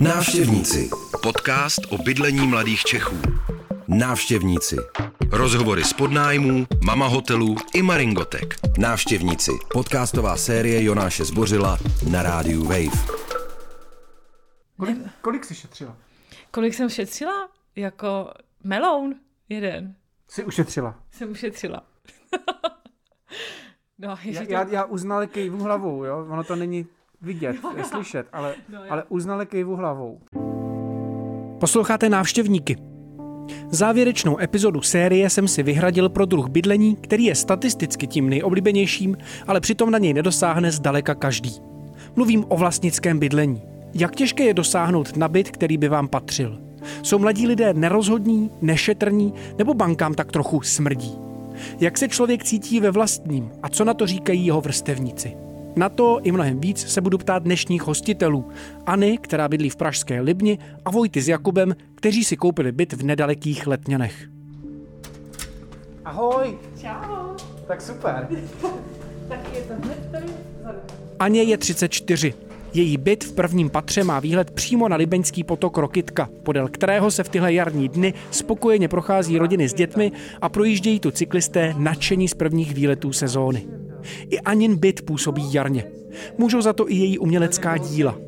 Návštěvníci. Podcast o bydlení mladých Čechů. Návštěvníci. Rozhovory z podnájmů, mama hotelů i maringotek. Návštěvníci. Podcastová série Jonáše Zbořila na rádiu Wave. Kolik, kolik jsi šetřila? Kolik jsem šetřila? Jako meloun jeden. Jsi ušetřila. Jsem ušetřila. no, Já, to... já, já uznal kejvu hlavou, jo? Ono to není vidět, Jo, jo. slyšet, ale, No, jo. ale uznal kejvu hlavou. Posloucháte návštěvníky. Závěrečnou epizodu série jsem si vyhradil pro druh bydlení, který je statisticky tím nejoblíbenějším, ale přitom na něj nedosáhne zdaleka každý. Mluvím o vlastnickém bydlení. Jak těžké je dosáhnout na byt, který by vám patřil? Jsou mladí lidé nerozhodní, nešetrní nebo bankám tak trochu smrdí? Jak se člověk cítí ve vlastním a co na to říkají jeho vrstevníci? Na to i mnohem víc se budu ptát dnešních hostitelů.Any, která bydlí v pražské Libni, a Vojty s Jakubem, kteří si koupili byt v nedalekých Letňanech. Ahoj, Čau. tak super. Tak je to hned tady. Aně je 34. Její byt v prvním patře má výhled přímo na libeňský potok Rokitka, podél kterého se v tyhle jarní dny spokojeně prochází rodiny s dětmi a projíždějí tu cyklisté nadšení z prvních výletů sezóny. I Anin byt působí jarně. Můžou za to i její umělecká díla.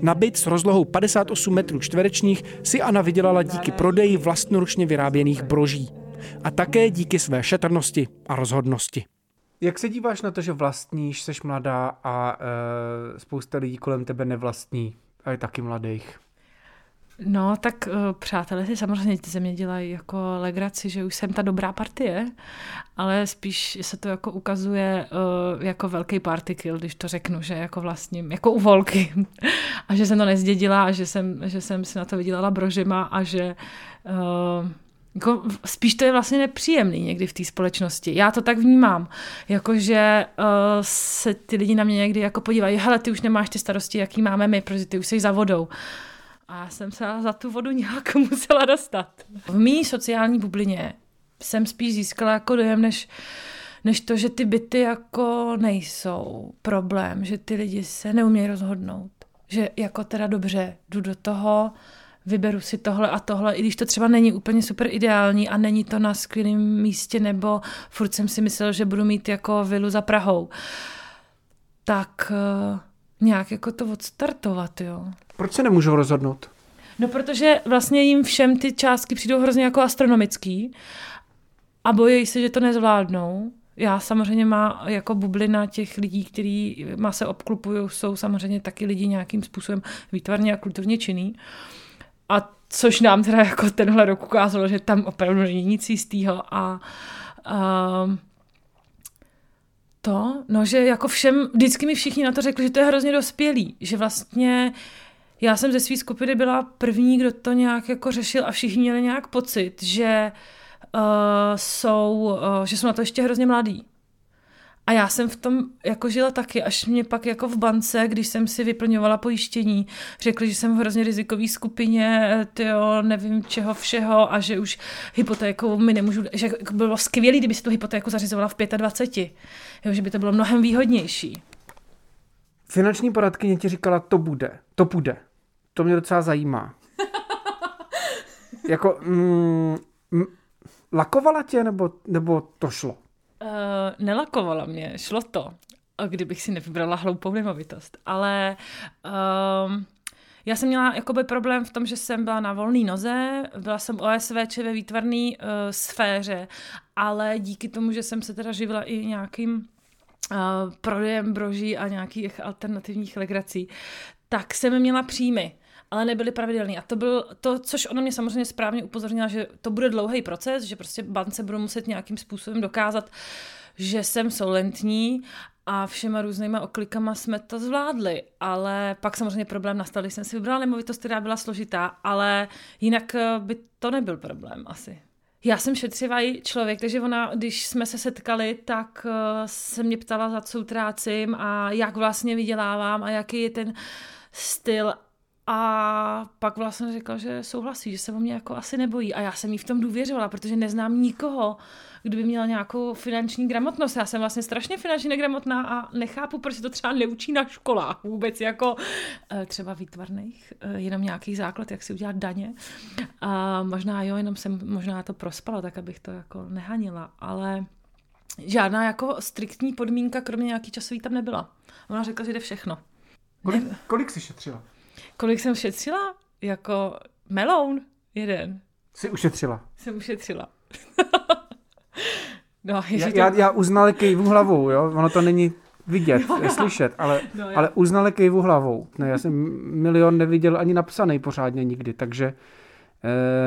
Na byt s rozlohou 58 metrů čtverečních si Anna vydělala díky prodeji vlastnoručně vyráběných broží. A také díky své šetrnosti a rozhodnosti. Jak se díváš na to, že vlastníš, seš mladá a e, spousta lidí kolem tebe nevlastní a je taky mladých? No, tak uh, přátelé si samozřejmě ze mě dělají jako legraci, že už jsem ta dobrá partie, ale spíš se to jako ukazuje uh, jako velký party kill, když to řeknu, že jako vlastním, jako u volky. a že jsem to nezdědila a že jsem, že jsem si na to vydělala brožima a že uh, jako spíš to je vlastně nepříjemný někdy v té společnosti. Já to tak vnímám, jakože uh, se ty lidi na mě někdy jako podívají, hele, ty už nemáš ty starosti, jaký máme my, protože ty už jsi za vodou. A já jsem se za tu vodu nějak musela dostat. V mý sociální bublině jsem spíš získala jako dojem, než, než to, že ty byty jako nejsou problém, že ty lidi se neumějí rozhodnout. Že jako teda dobře, jdu do toho, vyberu si tohle a tohle, i když to třeba není úplně super ideální a není to na skvělém místě, nebo furt jsem si myslel, že budu mít jako vilu za Prahou. Tak eh, nějak jako to odstartovat, jo. Proč se nemůžou rozhodnout? No, protože vlastně jim všem ty částky přijdou hrozně jako astronomický a bojí se, že to nezvládnou. Já samozřejmě má jako bublina těch lidí, kteří má se obklupují, jsou samozřejmě taky lidi nějakým způsobem výtvarně a kulturně činný. A což nám teda jako tenhle rok ukázalo, že tam opravdu není nic jistýho a, a to, no, že jako všem, vždycky mi všichni na to řekli, že to je hrozně dospělý, že vlastně já jsem ze své skupiny byla první, kdo to nějak jako řešil a všichni měli nějak pocit, že uh, jsou, uh, že jsou na to ještě hrozně mladí. A já jsem v tom jako žila taky, až mě pak jako v bance, když jsem si vyplňovala pojištění, řekli, že jsem v hrozně rizikový skupině, tyjo, nevím čeho všeho a že už hypotéku mi nemůžu, že jako bylo skvělé, kdyby si tu hypotéku zařizovala v 25, jo, že by to bylo mnohem výhodnější. Finanční poradkyně ti říkala, to bude, to půjde. To mě docela zajímá. jako, mm, mm, lakovala tě, nebo, nebo to šlo? Uh, nelakovala mě, šlo to, a kdybych si nevybrala hloupou nemovitost. Ale um, já jsem měla jakoby problém v tom, že jsem byla na volné noze, byla jsem OSVČ ve výtvarné uh, sféře, ale díky tomu, že jsem se teda živila i nějakým uh, prodejem broží a nějakých alternativních legrací, tak jsem měla příjmy ale nebyly pravidelný. A to byl to, což ona mě samozřejmě správně upozornila, že to bude dlouhý proces, že prostě bance budou muset nějakým způsobem dokázat, že jsem solventní a všema různýma oklikama jsme to zvládli, ale pak samozřejmě problém nastal, když jsem si vybrala nemovitost, která byla složitá, ale jinak eh, by to nebyl problém asi. Já jsem šetřivý člověk, takže ona, když jsme se setkali, tak uh, se mě ptala, za co utrácím a jak vlastně vydělávám a jaký je ten styl A pak vlastně řekla, že souhlasí, že se o mě jako asi nebojí. A já jsem jí v tom důvěřovala, protože neznám nikoho, kdo by měl nějakou finanční gramotnost. Já jsem vlastně strašně finančně negramotná a nechápu, proč se to třeba neučí na školách vůbec, jako eh, třeba výtvarných, eh, jenom nějaký základ, jak si udělat daně. A možná jo, jenom jsem možná to prospala, tak abych to jako nehanila, ale žádná jako striktní podmínka, kromě nějaký časový tam nebyla. Ona řekla, že jde všechno. Kolik, kolik jsi šetřila? Kolik jsem šetřila? Jako meloun jeden. Jsi ušetřila? Jsem ušetřila. no, já, to... já, já uznal kejvu hlavou, jo? Ono to není vidět, jo, slyšet, ale, no, ale uznal kejvu hlavou. Ne, já jsem milion neviděl ani napsaný pořádně nikdy, takže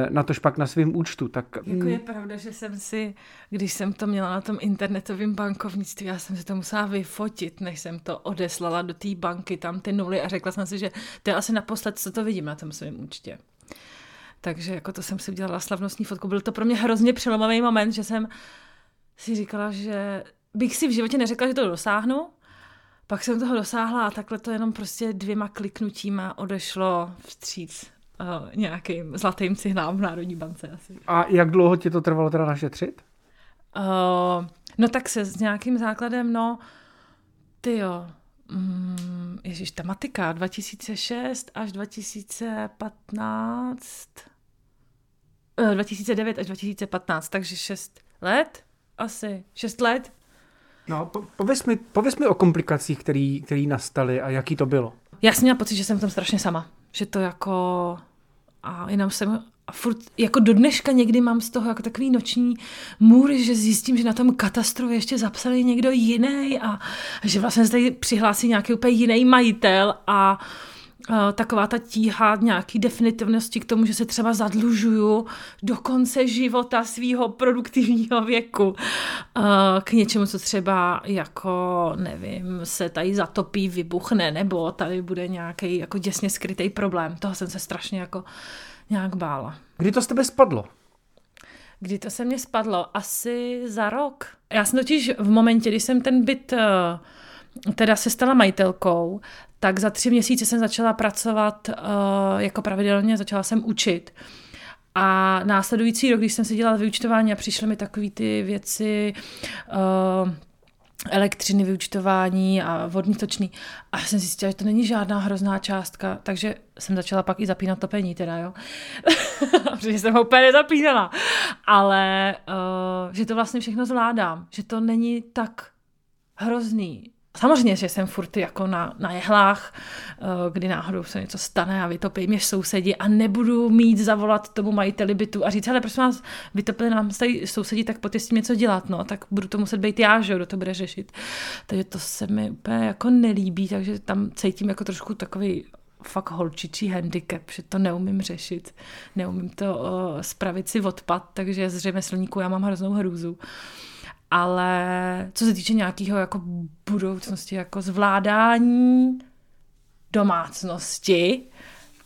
na tož pak na svém účtu. Tak... Jako je pravda, že jsem si, když jsem to měla na tom internetovém bankovnictví, já jsem si to musela vyfotit, než jsem to odeslala do té banky, tam ty nuly a řekla jsem si, že to je asi naposled, co to vidím na tom svém účtě. Takže jako to jsem si udělala slavnostní fotku. Byl to pro mě hrozně přelomový moment, že jsem si říkala, že bych si v životě neřekla, že to dosáhnu, pak jsem toho dosáhla a takhle to jenom prostě dvěma kliknutíma odešlo vstříc uh, nějakým zlatým cihnám v Národní bance asi. A jak dlouho ti to trvalo teda našetřit? Uh, no tak se s nějakým základem, no, ty jo, mm, ježiš, tematika, 2006 až 2015, uh, 2009 až 2015, takže 6 let asi, 6 let. No, po, pověz, mi, pověz mi o komplikacích, které nastaly a jaký to bylo. Já jsem měla pocit, že jsem tam strašně sama že to jako a jenom jsem a furt, jako do dneška někdy mám z toho jako takový noční můry, že zjistím, že na tom katastru ještě zapsali někdo jiný a, a že vlastně se tady přihlásí nějaký úplně jiný majitel a taková ta tíha nějaký definitivnosti k tomu, že se třeba zadlužuju do konce života svého produktivního věku k něčemu, co třeba jako, nevím, se tady zatopí, vybuchne, nebo tady bude nějaký jako děsně skrytý problém. Toho jsem se strašně jako nějak bála. Kdy to z tebe spadlo? Kdy to se mě spadlo? Asi za rok. Já jsem totiž v momentě, kdy jsem ten byt teda se stala majitelkou, tak za tři měsíce jsem začala pracovat uh, jako pravidelně, začala jsem učit. A následující rok, když jsem si dělala vyučtování a přišly mi takové ty věci, uh, elektřiny, vyučtování a vodní točný. A jsem zjistila, že to není žádná hrozná částka, takže jsem začala pak i zapínat topení teda, jo. Protože jsem ho úplně nezapínala. Ale uh, že to vlastně všechno zvládám, že to není tak hrozný, Samozřejmě, že jsem furt jako na, na jehlách, eh, kdy náhodou se něco stane a vytopí mě sousedí a nebudu mít zavolat tomu majiteli bytu a říct, ale prosím vás, vytopili nám tady sousedí, tak pojďte s tím něco dělat, no, tak budu to muset být já, že kdo to bude řešit. Takže to se mi úplně jako nelíbí, takže tam cítím jako trošku takový fakt holčičí handicap, že to neumím řešit, neumím to uh, spravit si odpad, takže z řemeslníků já mám hroznou hrůzu. Ale co se týče nějakého jako budoucnosti, jako zvládání domácnosti,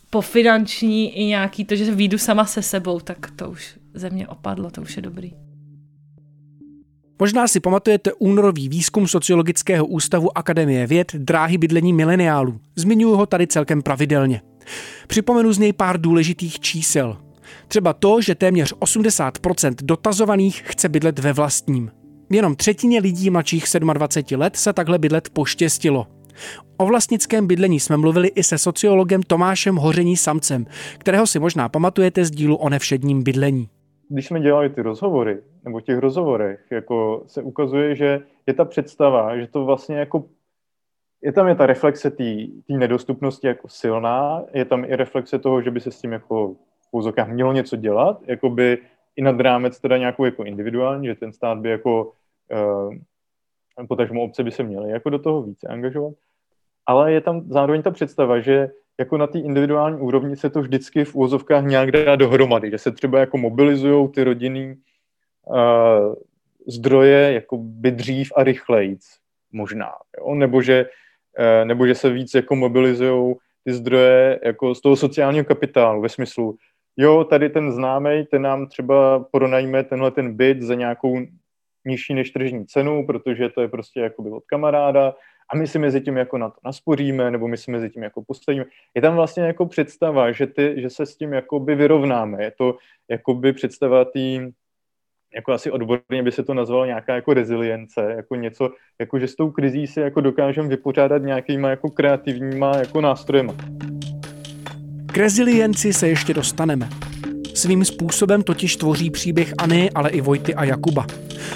po finanční i nějaký to, že výjdu sama se sebou, tak to už ze mě opadlo, to už je dobrý. Možná si pamatujete únorový výzkum Sociologického ústavu Akademie věd Dráhy bydlení mileniálů. Zmiňuji ho tady celkem pravidelně. Připomenu z něj pár důležitých čísel. Třeba to, že téměř 80% dotazovaných chce bydlet ve vlastním. Jenom třetině lidí mladších 27 let se takhle bydlet poštěstilo. O vlastnickém bydlení jsme mluvili i se sociologem Tomášem Hoření Samcem, kterého si možná pamatujete z dílu o nevšedním bydlení. Když jsme dělali ty rozhovory, nebo v těch rozhovorech, jako se ukazuje, že je ta představa, že to vlastně jako je tam je ta reflexe té nedostupnosti jako silná, je tam i reflexe toho, že by se s tím jako v mělo něco dělat, jako by i nad rámec teda nějakou jako individuální, že ten stát by jako potažmo obce by se měly jako do toho více angažovat. Ale je tam zároveň ta představa, že jako na té individuální úrovni se to vždycky v úvozovkách nějak dá dohromady, že se třeba jako mobilizují ty rodinný uh, zdroje jako by dřív a rychlejc možná, jo? Nebo, že, uh, nebo že se víc jako mobilizují ty zdroje jako z toho sociálního kapitálu ve smyslu, jo, tady ten známý, ten nám třeba pronajme tenhle ten byt za nějakou nižší než tržní cenu, protože to je prostě jakoby od kamaráda a my si mezi tím jako na to naspoříme, nebo my si mezi tím jako postavíme. Je tam vlastně jako představa, že, ty, že se s tím jakoby vyrovnáme. Je to jakoby představa tý, jako asi odborně by se to nazvalo nějaká jako rezilience, jako něco, jako že s tou krizí si jako dokážeme vypořádat nějakýma jako kreativníma jako nástrojema. K rezilienci se ještě dostaneme. Svým způsobem totiž tvoří příběhAny, ale i Vojty a Jakuba.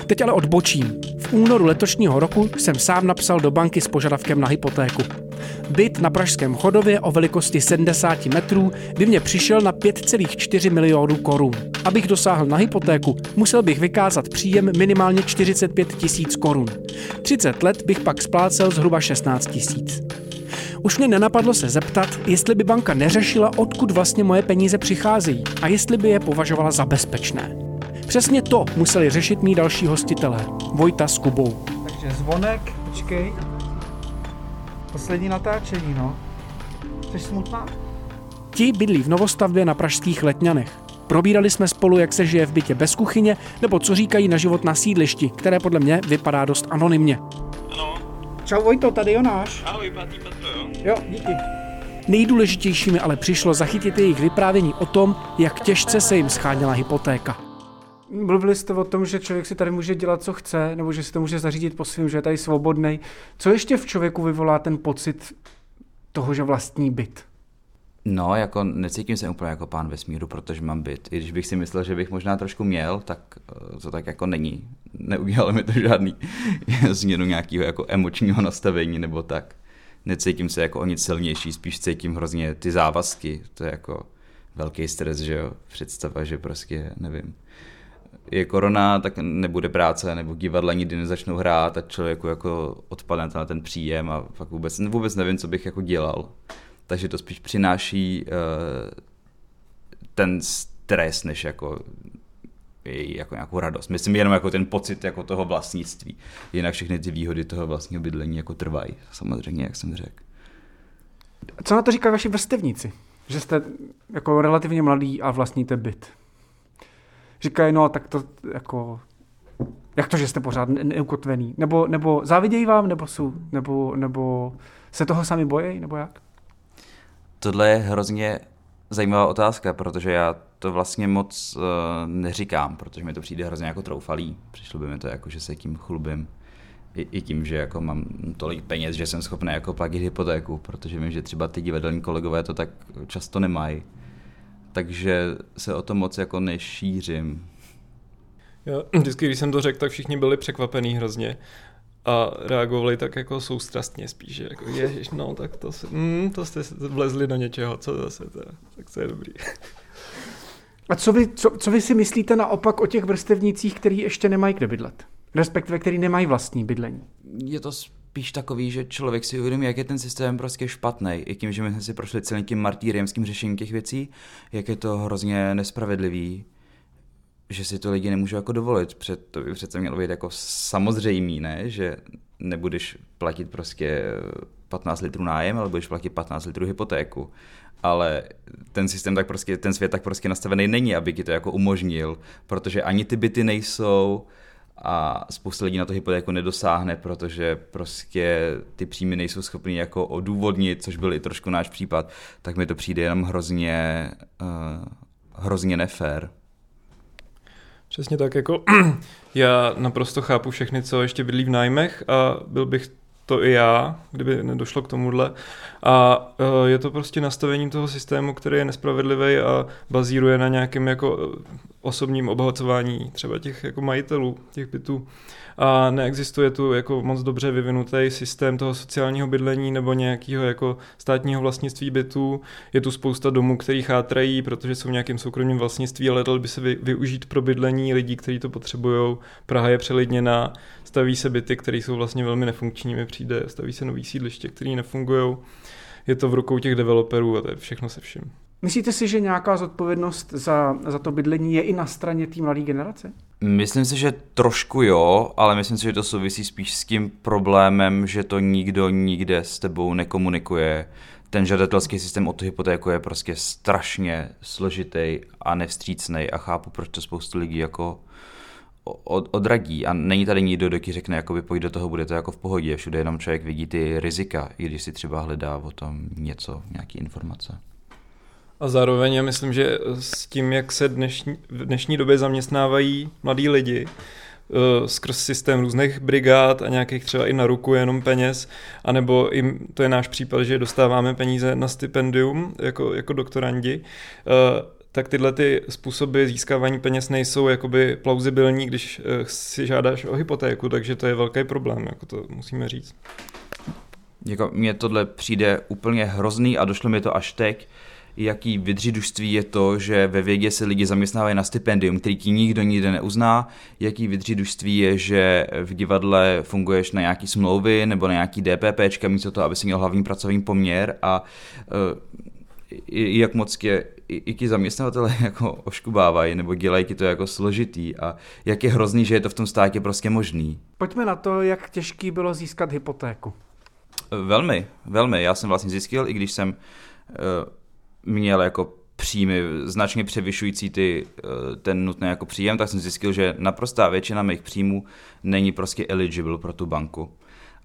Teď ale odbočím. V únoru letošního roku jsem sám napsal do banky s požadavkem na hypotéku. Byt na Pražském chodově o velikosti 70 metrů by mě přišel na 5,4 milionů korun. Abych dosáhl na hypotéku, musel bych vykázat příjem minimálně 45 tisíc korun. 30 let bych pak splácel zhruba 16 tisíc. Už mě nenapadlo se zeptat, jestli by banka neřešila, odkud vlastně moje peníze přicházejí a jestli by je považovala za bezpečné. Přesně to museli řešit mý další hostitelé, Vojta s Kubou. Takže zvonek, počkej. Poslední natáčení, no. Jsi smutná? Ti bydlí v novostavbě na pražských Letňanech. Probírali jsme spolu, jak se žije v bytě bez kuchyně, nebo co říkají na život na sídlišti, které podle mě vypadá dost anonymně. Čau Vojto, tady Jonáš. ahoj, pátý patro, jo? Jo, díky. Nejdůležitější mi ale přišlo zachytit jejich vyprávění o tom, jak těžce se jim scháněla hypotéka. Mluvili jste o tom, že člověk si tady může dělat, co chce, nebo že si to může zařídit po svým, že je tady svobodný. Co ještě v člověku vyvolá ten pocit toho, že vlastní byt? No, jako necítím se úplně jako pán vesmíru, protože mám byt. I když bych si myslel, že bych možná trošku měl, tak eh, to tak jako není. Neudělalo mi to žádný změnu nějakého jako emočního nastavení nebo tak. Necítím se jako o nic silnější, spíš cítím hrozně ty závazky. To je jako velký stres, že jo. Představa, že prostě, nevím, je korona, tak nebude práce, nebo divadla nikdy nezačnou hrát a člověku jako odpadne na ten příjem a fakt vůbec, vůbec nevím, co bych jako dělal. Takže to spíš přináší uh, ten stres, než jako, jako nějakou radost. Myslím jenom jako ten pocit jako toho vlastnictví. Jinak všechny ty výhody toho vlastního bydlení jako trvají, samozřejmě, jak jsem řekl. Co na to říkají vaši vrstevníci? Že jste jako relativně mladý a vlastníte byt. Říkají, no tak to jako... Jak to, že jste pořád ne- neukotvený? Nebo, nebo závidějí vám, nebo, jsou, nebo, nebo se toho sami bojí, nebo jak? Tohle je hrozně zajímavá otázka, protože já to vlastně moc uh, neříkám, protože mi to přijde hrozně jako troufalý. Přišlo by mi to jako, že se tím chlubím. I, I tím, že jako mám tolik peněz, že jsem schopný jako platit hypotéku, protože vím, že třeba ty divadelní kolegové to tak často nemají. Takže se o to moc jako nešířím. Já, vždycky, když jsem to řekl, tak všichni byli překvapený hrozně a reagovali tak jako soustrastně spíš, že jako ježiš, no tak to, se, mm, to jste se vlezli do něčeho, co zase teda, tak to je dobrý. A co vy, co, co vy si myslíte naopak o těch vrstevnících, který ještě nemají kde bydlet? Respektive, který nemají vlastní bydlení. Je to spíš takový, že člověk si uvědomí, jak je ten systém prostě špatný. I tím, že my jsme si prošli celým tím martýriemským řešením těch věcí, jak je to hrozně nespravedlivý, že si to lidi nemůžou jako dovolit. Před, to by přece mělo být jako samozřejmý, ne? Že nebudeš platit prostě 15 litrů nájem, ale budeš platit 15 litrů hypotéku. Ale ten systém tak prostě, ten svět tak prostě nastavený není, aby ti to jako umožnil, protože ani ty byty nejsou, a spousta lidí na to hypotéku nedosáhne, protože prostě ty příjmy nejsou schopný jako odůvodnit, což byl i trošku náš případ, tak mi to přijde jenom hrozně, uh, hrozně nefér. Přesně tak, jako já naprosto chápu všechny, co ještě bydlí v nájmech a byl bych to i já, kdyby nedošlo k tomuhle. A uh, je to prostě nastavením toho systému, který je nespravedlivý a bazíruje na nějakém jako osobním obohacování třeba těch jako majitelů těch bytů. A neexistuje tu jako moc dobře vyvinutý systém toho sociálního bydlení nebo nějakého jako státního vlastnictví bytů. Je tu spousta domů, který chátrají, protože jsou v nějakém soukromém vlastnictví, ale dal by se vy, využít pro bydlení lidí, kteří to potřebují. Praha je přelidněná, staví se byty, které jsou vlastně velmi nefunkční, mi přijde, staví se nový sídliště, které nefungují. Je to v rukou těch developerů a to je všechno se vším. Myslíte si, že nějaká zodpovědnost za, za to bydlení je i na straně té mladé generace? Myslím si, že trošku jo, ale myslím si, že to souvisí spíš s tím problémem, že to nikdo nikde s tebou nekomunikuje. Ten žadatelský systém o tu hypotéku je prostě strašně složitý a nevstřícný a chápu, proč to spoustu lidí jako od, odradí a není tady nikdo, kdo ti řekne, jakoby pojď do toho, bude to jako v pohodě, všude jenom člověk vidí ty rizika, i když si třeba hledá o tom něco, nějaký informace. A zároveň já myslím, že s tím, jak se dnešní, v dnešní době zaměstnávají mladí lidi, uh, skrz systém různých brigád a nějakých třeba i na ruku jenom peněz, anebo i to je náš případ, že dostáváme peníze na stipendium jako, jako doktorandi, uh, tak tyhle ty způsoby získávání peněz nejsou jakoby plauzibilní, když uh, si žádáš o hypotéku, takže to je velký problém, jako to musíme říct. Jako mně tohle přijde úplně hrozný a došlo mi to až teď, jaký vydřidužství je to, že ve vědě se lidi zaměstnávají na stipendium, který ti nikdo nikde neuzná, jaký vydřidužství je, že v divadle funguješ na nějaký smlouvy nebo na nějaký DPP, místo toho, aby si měl hlavní pracovní poměr a uh, jak moc je i, i ti zaměstnavatele jako oškubávají nebo dělají ti to jako složitý a jak je hrozný, že je to v tom státě prostě možný. Pojďme na to, jak těžký bylo získat hypotéku. Velmi, velmi. Já jsem vlastně zjistil, i když jsem uh, měl jako příjmy značně převyšující ty, eh, ten nutný jako příjem, tak jsem zjistil, že naprostá většina mých příjmů není prostě eligible pro tu banku.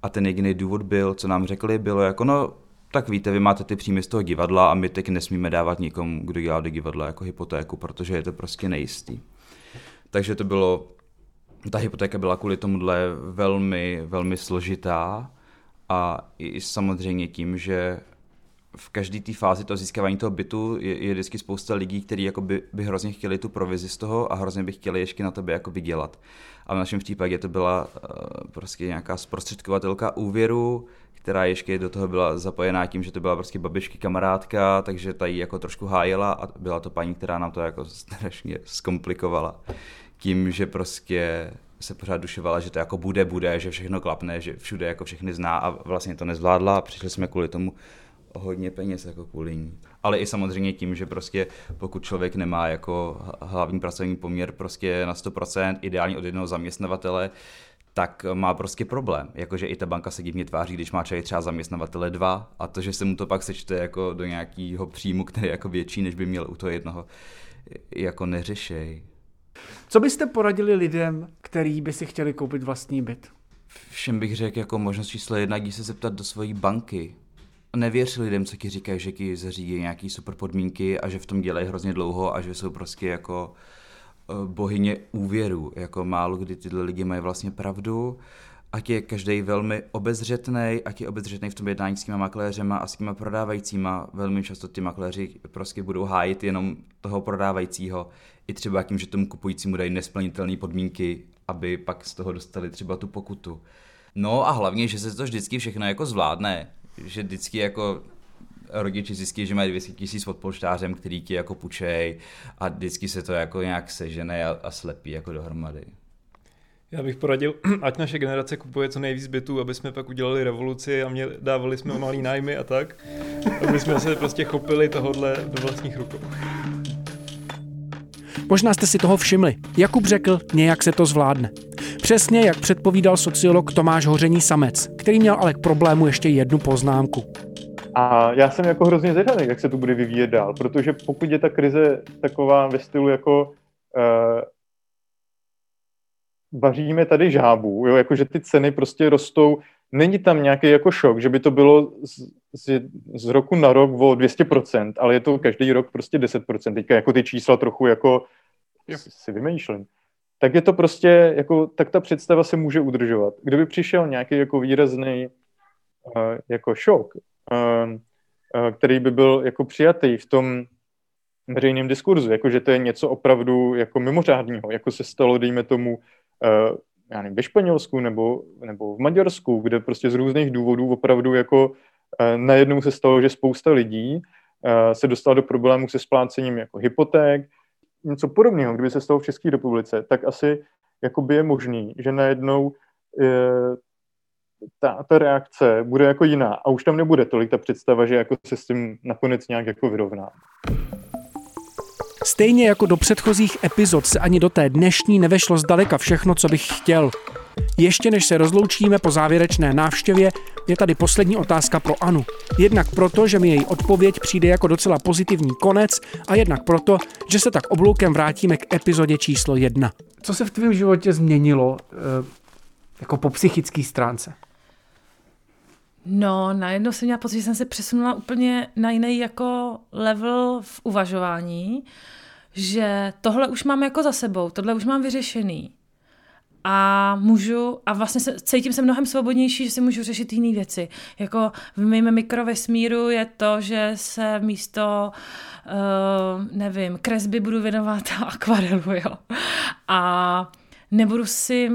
A ten jediný důvod byl, co nám řekli, bylo jako no, tak víte, vy máte ty příjmy z toho divadla a my teď nesmíme dávat nikomu, kdo dělá do divadla jako hypotéku, protože je to prostě nejistý. Takže to bylo, ta hypotéka byla kvůli tomuhle velmi, velmi složitá a i samozřejmě tím, že v každé té fázi toho získávání toho bytu je, je vždycky spousta lidí, kteří jako by, by hrozně chtěli tu provizi z toho a hrozně by chtěli ještě na tebe jako vydělat. A v našem případě to byla uh, prostě nějaká zprostředkovatelka úvěru, která ještě do toho byla zapojená tím, že to byla prostě babičky kamarádka, takže ta jí jako trošku hájela a byla to paní, která nám to jako strašně zkomplikovala. Tím, že prostě se pořád dušovala, že to jako bude, bude, že všechno klapne, že všude jako všechny zná a vlastně to nezvládla a přišli jsme kvůli tomu hodně peněz jako kvůli ní. Ale i samozřejmě tím, že prostě pokud člověk nemá jako hlavní pracovní poměr prostě na 100%, ideálně od jednoho zaměstnavatele, tak má prostě problém. Jakože i ta banka se divně tváří, když má člověk třeba zaměstnavatele dva a to, že se mu to pak sečte jako do nějakého příjmu, který je jako větší, než by měl u toho jednoho, jako neřešej. Co byste poradili lidem, kteří by si chtěli koupit vlastní byt? Všem bych řekl jako možnost číslo jedna, jdi se zeptat do svojí banky, nevěř lidem, co ti říkají, že ti zařídí nějaký super podmínky a že v tom dělají hrozně dlouho a že jsou prostě jako eh, bohyně úvěru. Jako málo kdy tyhle lidi mají vlastně pravdu. Ať je každý velmi obezřetný, ať je obezřetný v tom jednání s těma makléřema a s těma prodávajícíma. Velmi často ty makléři prostě budou hájit jenom toho prodávajícího. I třeba tím, že tomu kupujícímu dají nesplnitelné podmínky, aby pak z toho dostali třeba tu pokutu. No a hlavně, že se to vždycky všechno jako zvládne že vždycky jako rodiče zjistí, že mají 200 tisíc pod polštářem, který ti jako pučej a vždycky se to jako nějak sežene a, a slepí jako dohromady. Já bych poradil, ať naše generace kupuje co nejvíc bytů, aby jsme pak udělali revoluci a mě, dávali jsme malý nájmy a tak, aby jsme se prostě chopili tohodle do vlastních rukou. Možná jste si toho všimli. Jakub řekl, nějak se to zvládne. Přesně jak předpovídal sociolog Tomáš Hoření Samec, který měl ale k problému ještě jednu poznámku. A já jsem jako hrozně zvědavý, jak se to bude vyvíjet dál, protože pokud je ta krize taková ve stylu jako uh, vaříme tady žábu, jo, jakože ty ceny prostě rostou, není tam nějaký jako šok, že by to bylo z, z, z roku na rok o 200%, ale je to každý rok prostě 10%. Teďka jako ty čísla trochu jako jo. si vymýšlím tak je to prostě, jako, tak ta představa se může udržovat. Kdyby přišel nějaký jako výrazný uh, jako šok, uh, uh, který by byl jako přijatý v tom veřejném diskurzu, jako že to je něco opravdu jako mimořádného, jako se stalo, dejme tomu, uh, já nevím, ve Španělsku nebo, nebo v Maďarsku, kde prostě z různých důvodů opravdu jako uh, najednou se stalo, že spousta lidí uh, se dostala do problémů se splácením jako hypoték, něco podobného, kdyby se stalo v České republice, tak asi jakoby je možný, že najednou je, ta, ta reakce bude jako jiná a už tam nebude tolik ta představa, že jako se s tím nakonec nějak jako vyrovná. Stejně jako do předchozích epizod se ani do té dnešní nevešlo zdaleka všechno, co bych chtěl. Ještě než se rozloučíme po závěrečné návštěvě, je tady poslední otázka pro Anu. Jednak proto, že mi její odpověď přijde jako docela pozitivní konec a jednak proto, že se tak obloukem vrátíme k epizodě číslo jedna. Co se v tvém životě změnilo eh, jako po psychické stránce? No, najednou jsem měla pocit, že jsem se přesunula úplně na jiný jako level v uvažování, že tohle už mám jako za sebou, tohle už mám vyřešený. A můžu, a vlastně se, cítím se mnohem svobodnější, že si můžu řešit jiné věci. Jako v mém mikrovesmíru je to, že se místo, uh, nevím, kresby budu věnovat akvarelu, jo. A nebudu si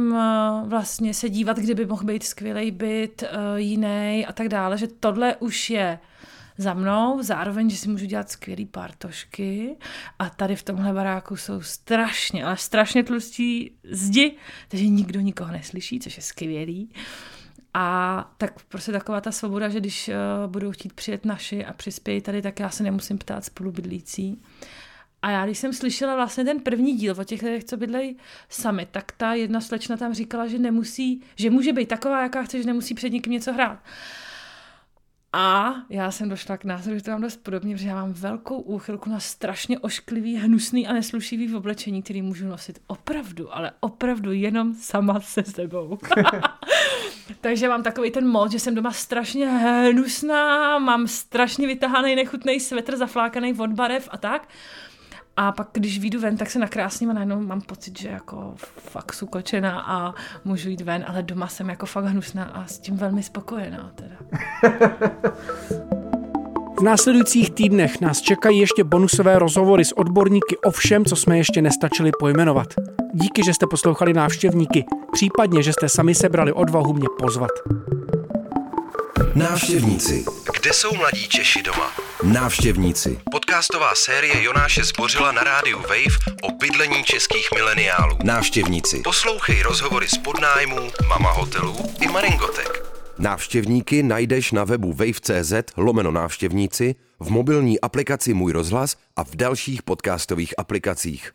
vlastně se dívat, kdyby mohl být skvělý byt, uh, jiný a tak dále, že tohle už je za mnou, zároveň, že si můžu dělat skvělý partošky a tady v tomhle baráku jsou strašně, ale strašně tlustí zdi, takže nikdo nikoho neslyší, což je skvělý. A tak prostě taková ta svoboda, že když uh, budou chtít přijet naši a přispějí tady, tak já se nemusím ptát spolubydlící. A já, když jsem slyšela vlastně ten první díl o těch lidech, co bydlejí sami, tak ta jedna slečna tam říkala, že nemusí, že může být taková, jaká chce, že nemusí před někým něco hrát. A já jsem došla k názoru, že to mám dost podobně, protože já mám velkou úchylku na strašně ošklivý, hnusný a neslušivý v oblečení, který můžu nosit opravdu, ale opravdu jenom sama se sebou. Takže mám takový ten mod, že jsem doma strašně hnusná, mám strašně vytahaný nechutný svetr zaflákaný od barev a tak. A pak, když vyjdu ven, tak se nakrásním a najednou mám pocit, že jako fakt sukočená a můžu jít ven, ale doma jsem jako fakt hnusná a s tím velmi spokojená teda. V následujících týdnech nás čekají ještě bonusové rozhovory s odborníky o všem, co jsme ještě nestačili pojmenovat. Díky, že jste poslouchali návštěvníky, případně, že jste sami sebrali odvahu mě pozvat. Návštěvníci. Kde jsou mladí Češi doma? Návštěvníci. Podcastová série Jonáše Zbořila na rádiu Wave o bydlení českých mileniálů. Návštěvníci. Poslouchej rozhovory z podnájmu, mama hotelů i Maringotek. Návštěvníky najdeš na webu wave.cz lomeno návštěvníci, v mobilní aplikaci Můj rozhlas a v dalších podcastových aplikacích.